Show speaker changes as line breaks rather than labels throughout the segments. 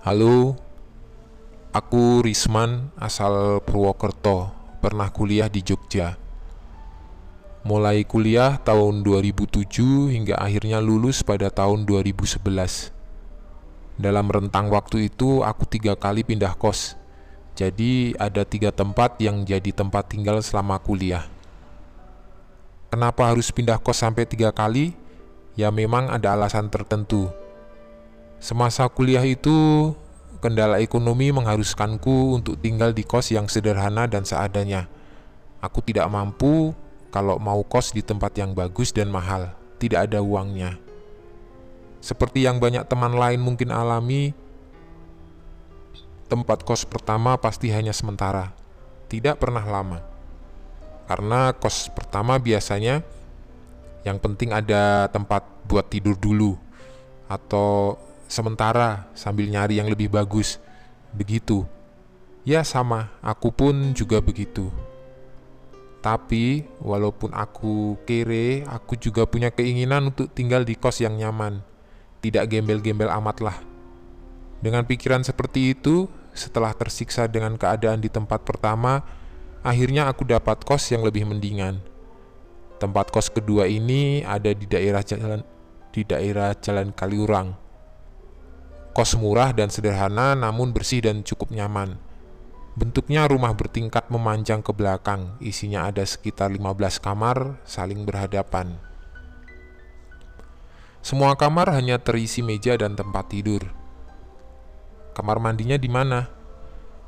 Halo, aku Risman asal Purwokerto, pernah kuliah di Jogja. Mulai kuliah tahun 2007 hingga akhirnya lulus pada tahun 2011. Dalam rentang waktu itu aku tiga kali pindah kos, jadi ada tiga tempat yang jadi tempat tinggal selama kuliah. Kenapa harus pindah kos sampai tiga kali? Ya memang ada alasan tertentu Semasa kuliah itu, kendala ekonomi mengharuskanku untuk tinggal di kos yang sederhana dan seadanya. Aku tidak mampu kalau mau kos di tempat yang bagus dan mahal, tidak ada uangnya. Seperti yang banyak teman lain mungkin alami, tempat kos pertama pasti hanya sementara, tidak pernah lama. Karena kos pertama biasanya yang penting ada tempat buat tidur dulu atau sementara sambil nyari yang lebih bagus. Begitu. Ya sama, aku pun juga begitu. Tapi, walaupun aku kere, aku juga punya keinginan untuk tinggal di kos yang nyaman. Tidak gembel-gembel amat lah. Dengan pikiran seperti itu, setelah tersiksa dengan keadaan di tempat pertama, akhirnya aku dapat kos yang lebih mendingan. Tempat kos kedua ini ada di daerah jalan di daerah Jalan Kaliurang. Kos murah dan sederhana namun bersih dan cukup nyaman. Bentuknya rumah bertingkat memanjang ke belakang, isinya ada sekitar 15 kamar saling berhadapan. Semua kamar hanya terisi meja dan tempat tidur. Kamar mandinya di mana?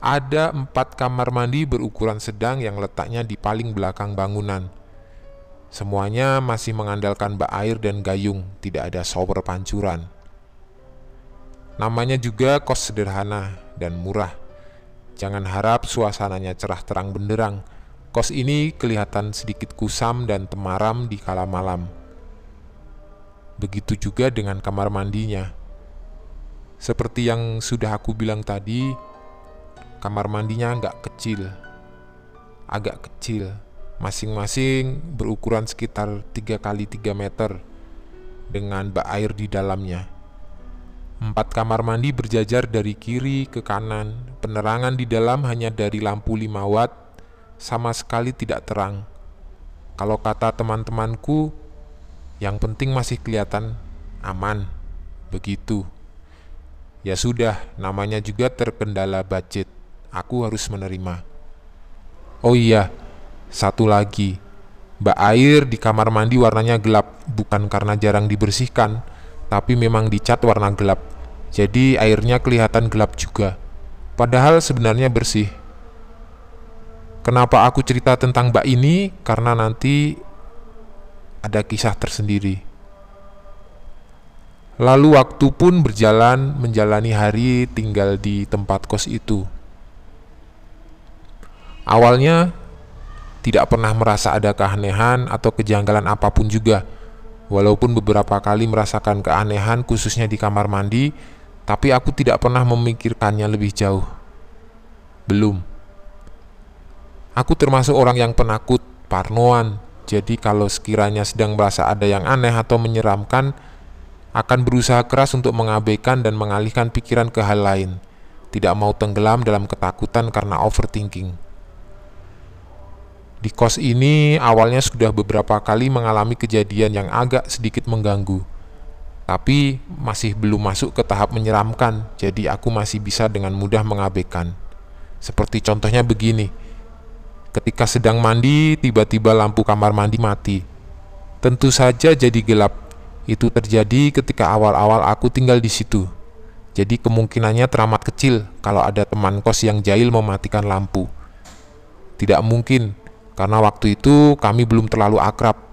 Ada empat kamar mandi berukuran sedang yang letaknya di paling belakang bangunan. Semuanya masih mengandalkan bak air dan gayung, tidak ada shower pancuran. Namanya juga kos sederhana dan murah. Jangan harap suasananya cerah terang benderang. Kos ini kelihatan sedikit kusam dan temaram di kala malam. Begitu juga dengan kamar mandinya. Seperti yang sudah aku bilang tadi, kamar mandinya agak kecil. Agak kecil, masing-masing berukuran sekitar 3 kali 3 meter dengan bak air di dalamnya. Empat kamar mandi berjajar dari kiri ke kanan. Penerangan di dalam hanya dari lampu 5 watt, sama sekali tidak terang. Kalau kata teman-temanku, yang penting masih kelihatan aman. Begitu. Ya sudah, namanya juga terkendala budget. Aku harus menerima. Oh iya, satu lagi. Bak air di kamar mandi warnanya gelap, bukan karena jarang dibersihkan, tapi memang dicat warna gelap jadi airnya kelihatan gelap juga. Padahal sebenarnya bersih. Kenapa aku cerita tentang Mbak ini? Karena nanti ada kisah tersendiri. Lalu waktu pun berjalan menjalani hari tinggal di tempat kos itu. Awalnya tidak pernah merasa ada keanehan atau kejanggalan apa pun juga. Walaupun beberapa kali merasakan keanehan khususnya di kamar mandi, tapi aku tidak pernah memikirkannya lebih jauh. Belum. Aku termasuk orang yang penakut, parnoan. Jadi kalau sekiranya sedang merasa ada yang aneh atau menyeramkan, akan berusaha keras untuk mengabaikan dan mengalihkan pikiran ke hal lain. Tidak mau tenggelam dalam ketakutan karena overthinking. Di kos ini awalnya sudah beberapa kali mengalami kejadian yang agak sedikit mengganggu tapi masih belum masuk ke tahap menyeramkan, jadi aku masih bisa dengan mudah mengabaikan. Seperti contohnya begini, ketika sedang mandi, tiba-tiba lampu kamar mandi mati. Tentu saja jadi gelap. Itu terjadi ketika awal-awal aku tinggal di situ. Jadi kemungkinannya teramat kecil kalau ada teman kos yang jahil mematikan lampu. Tidak mungkin, karena waktu itu kami belum terlalu akrab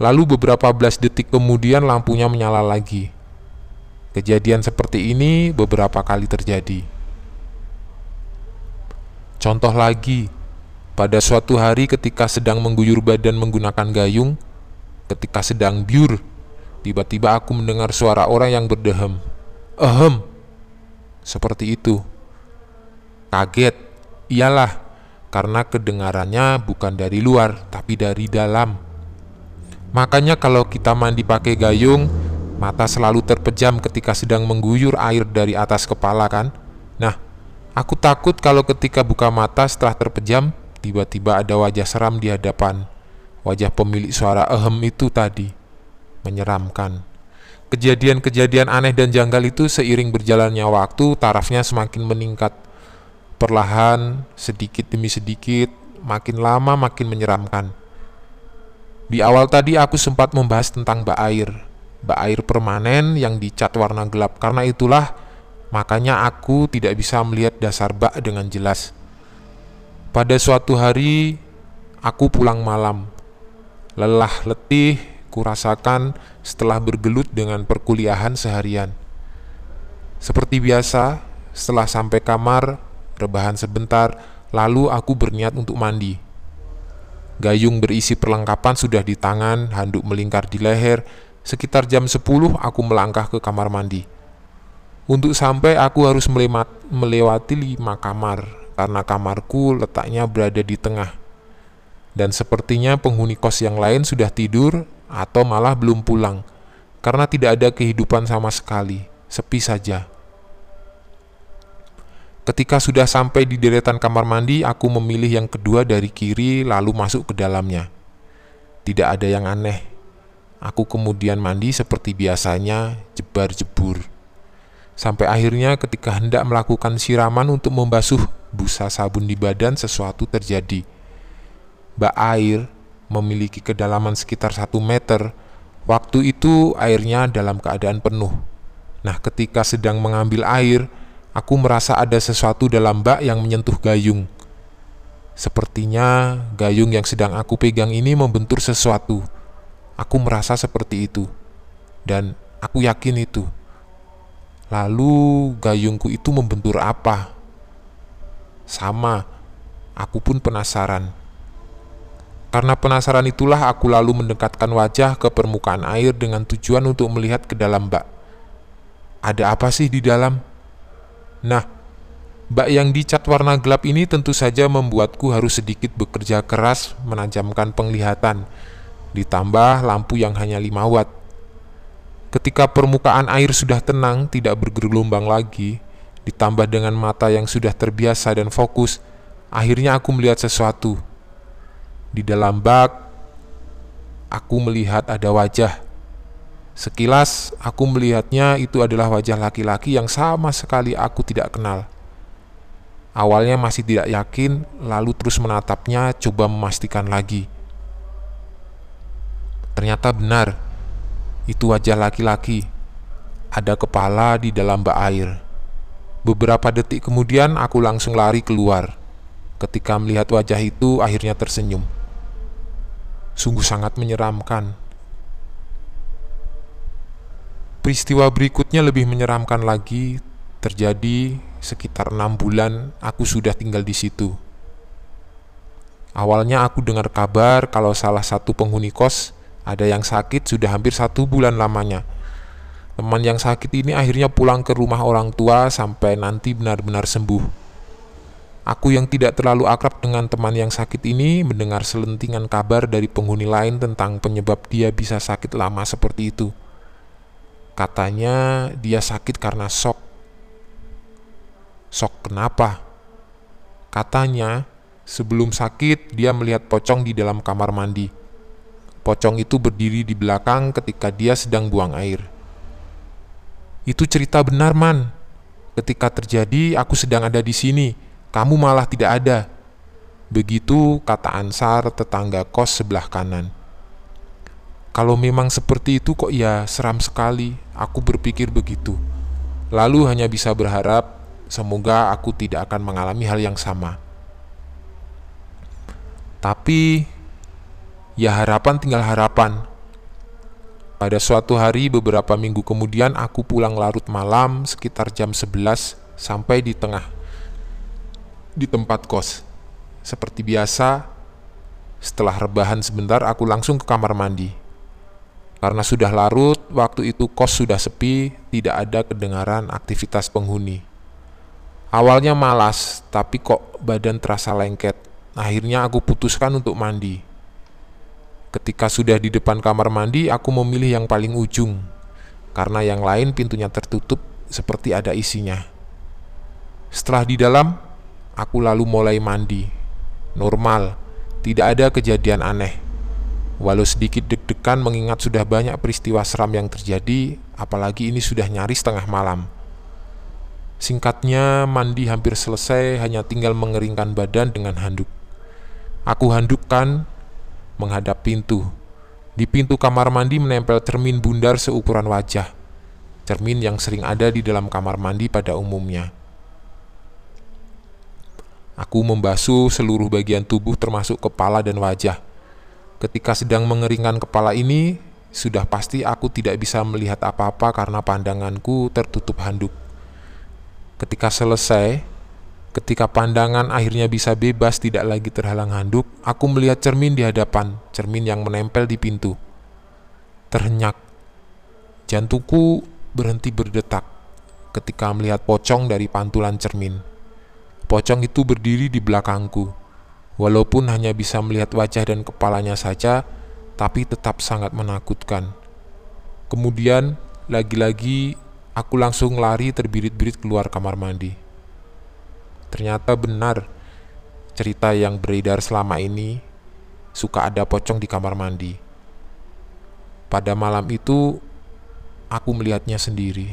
Lalu beberapa belas detik kemudian lampunya menyala lagi. Kejadian seperti ini beberapa kali terjadi. Contoh lagi, pada suatu hari ketika sedang mengguyur badan menggunakan gayung, ketika sedang biur, tiba-tiba aku mendengar suara orang yang berdehem. Ehem, seperti itu. Kaget, iyalah, karena kedengarannya bukan dari luar, tapi dari dalam. Makanya kalau kita mandi pakai gayung, Mata selalu terpejam ketika sedang mengguyur air dari atas kepala kan? Nah, aku takut kalau ketika buka mata setelah terpejam, tiba-tiba ada wajah seram di hadapan. Wajah pemilik suara ehem itu tadi. Menyeramkan. Kejadian-kejadian aneh dan janggal itu seiring berjalannya waktu, tarafnya semakin meningkat. Perlahan, sedikit demi sedikit, makin lama makin menyeramkan. Di awal tadi aku sempat membahas tentang bak air, bak air permanen yang dicat warna gelap. Karena itulah makanya aku tidak bisa melihat dasar bak dengan jelas. Pada suatu hari, aku pulang malam. Lelah letih kurasakan setelah bergelut dengan perkuliahan seharian. Seperti biasa, setelah sampai kamar, rebahan sebentar, lalu aku berniat untuk mandi. Gayung berisi perlengkapan sudah di tangan, handuk melingkar di leher. Sekitar jam 10 aku melangkah ke kamar mandi. Untuk sampai aku harus melewati lima kamar, karena kamarku letaknya berada di tengah. Dan sepertinya penghuni kos yang lain sudah tidur atau malah belum pulang, karena tidak ada kehidupan sama sekali, sepi saja. Ketika sudah sampai di deretan kamar mandi, aku memilih yang kedua dari kiri lalu masuk ke dalamnya. Tidak ada yang aneh. Aku kemudian mandi seperti biasanya, jebar-jebur. Sampai akhirnya ketika hendak melakukan siraman untuk membasuh busa sabun di badan, sesuatu terjadi. Bak air memiliki kedalaman sekitar satu meter. Waktu itu airnya dalam keadaan penuh. Nah, ketika sedang mengambil air, Aku merasa ada sesuatu dalam bak yang menyentuh gayung. Sepertinya gayung yang sedang aku pegang ini membentur sesuatu. Aku merasa seperti itu, dan aku yakin itu. Lalu gayungku itu membentur apa? Sama, aku pun penasaran. Karena penasaran itulah aku lalu mendekatkan wajah ke permukaan air dengan tujuan untuk melihat ke dalam bak. Ada apa sih di dalam? Nah, bak yang dicat warna gelap ini tentu saja membuatku harus sedikit bekerja keras menajamkan penglihatan, ditambah lampu yang hanya 5 watt. Ketika permukaan air sudah tenang, tidak bergelombang lagi, ditambah dengan mata yang sudah terbiasa dan fokus, akhirnya aku melihat sesuatu. Di dalam bak, aku melihat ada wajah Sekilas aku melihatnya itu adalah wajah laki-laki yang sama sekali aku tidak kenal. Awalnya masih tidak yakin, lalu terus menatapnya, coba memastikan lagi. Ternyata benar, itu wajah laki-laki. Ada kepala di dalam bak air. Beberapa detik kemudian aku langsung lari keluar. Ketika melihat wajah itu, akhirnya tersenyum. Sungguh sangat menyeramkan. Peristiwa berikutnya lebih menyeramkan lagi, terjadi sekitar enam bulan aku sudah tinggal di situ. Awalnya aku dengar kabar kalau salah satu penghuni kos ada yang sakit sudah hampir satu bulan lamanya. Teman yang sakit ini akhirnya pulang ke rumah orang tua sampai nanti benar-benar sembuh. Aku yang tidak terlalu akrab dengan teman yang sakit ini mendengar selentingan kabar dari penghuni lain tentang penyebab dia bisa sakit lama seperti itu. Katanya dia sakit karena shock. Shock kenapa? Katanya sebelum sakit dia melihat pocong di dalam kamar mandi. Pocong itu berdiri di belakang ketika dia sedang buang air. Itu cerita benar, Man. Ketika terjadi, aku sedang ada di sini. Kamu malah tidak ada. Begitu kata Ansar, tetangga kos sebelah kanan. Kalau memang seperti itu kok ya seram sekali, aku berpikir begitu. Lalu hanya bisa berharap semoga aku tidak akan mengalami hal yang sama. Tapi ya harapan tinggal harapan. Pada suatu hari beberapa minggu kemudian aku pulang larut malam sekitar jam 11 sampai di tengah di tempat kos. Seperti biasa, setelah rebahan sebentar aku langsung ke kamar mandi. Karena sudah larut, waktu itu kos sudah sepi, tidak ada kedengaran aktivitas penghuni. Awalnya malas, tapi kok badan terasa lengket. Akhirnya aku putuskan untuk mandi. Ketika sudah di depan kamar mandi, aku memilih yang paling ujung. karena yang lain pintunya tertutup seperti ada isinya. Setelah di dalam, aku lalu mulai mandi. Normal, tidak ada kejadian aneh. Walau sedikit deg-degan mengingat sudah banyak peristiwa seram yang terjadi, apalagi ini sudah nyaris tengah malam. Singkatnya, mandi hampir selesai, hanya tinggal mengeringkan badan dengan handuk. Aku handukkan menghadap pintu. Di pintu kamar mandi menempel cermin bundar seukuran wajah. Cermin yang sering ada di dalam kamar mandi pada umumnya. Aku membasuh seluruh bagian tubuh termasuk kepala dan wajah. Ketika sedang mengeringkan kepala ini, sudah pasti aku tidak bisa melihat apa-apa karena pandanganku tertutup handuk. Ketika selesai, ketika pandangan akhirnya bisa bebas tidak lagi terhalang handuk, aku melihat cermin di hadapan, cermin yang menempel di pintu. Terhenyak. Jantungku berhenti berdetak ketika melihat pocong dari pantulan cermin. Pocong itu berdiri di belakangku. Walaupun hanya bisa melihat wajah dan kepalanya saja, tapi tetap sangat menakutkan. Kemudian, lagi-lagi Aku langsung lari terbirit-birit keluar kamar mandi. Ternyata benar cerita yang beredar selama ini suka ada pocong di kamar mandi. Pada malam itu aku melihatnya sendiri.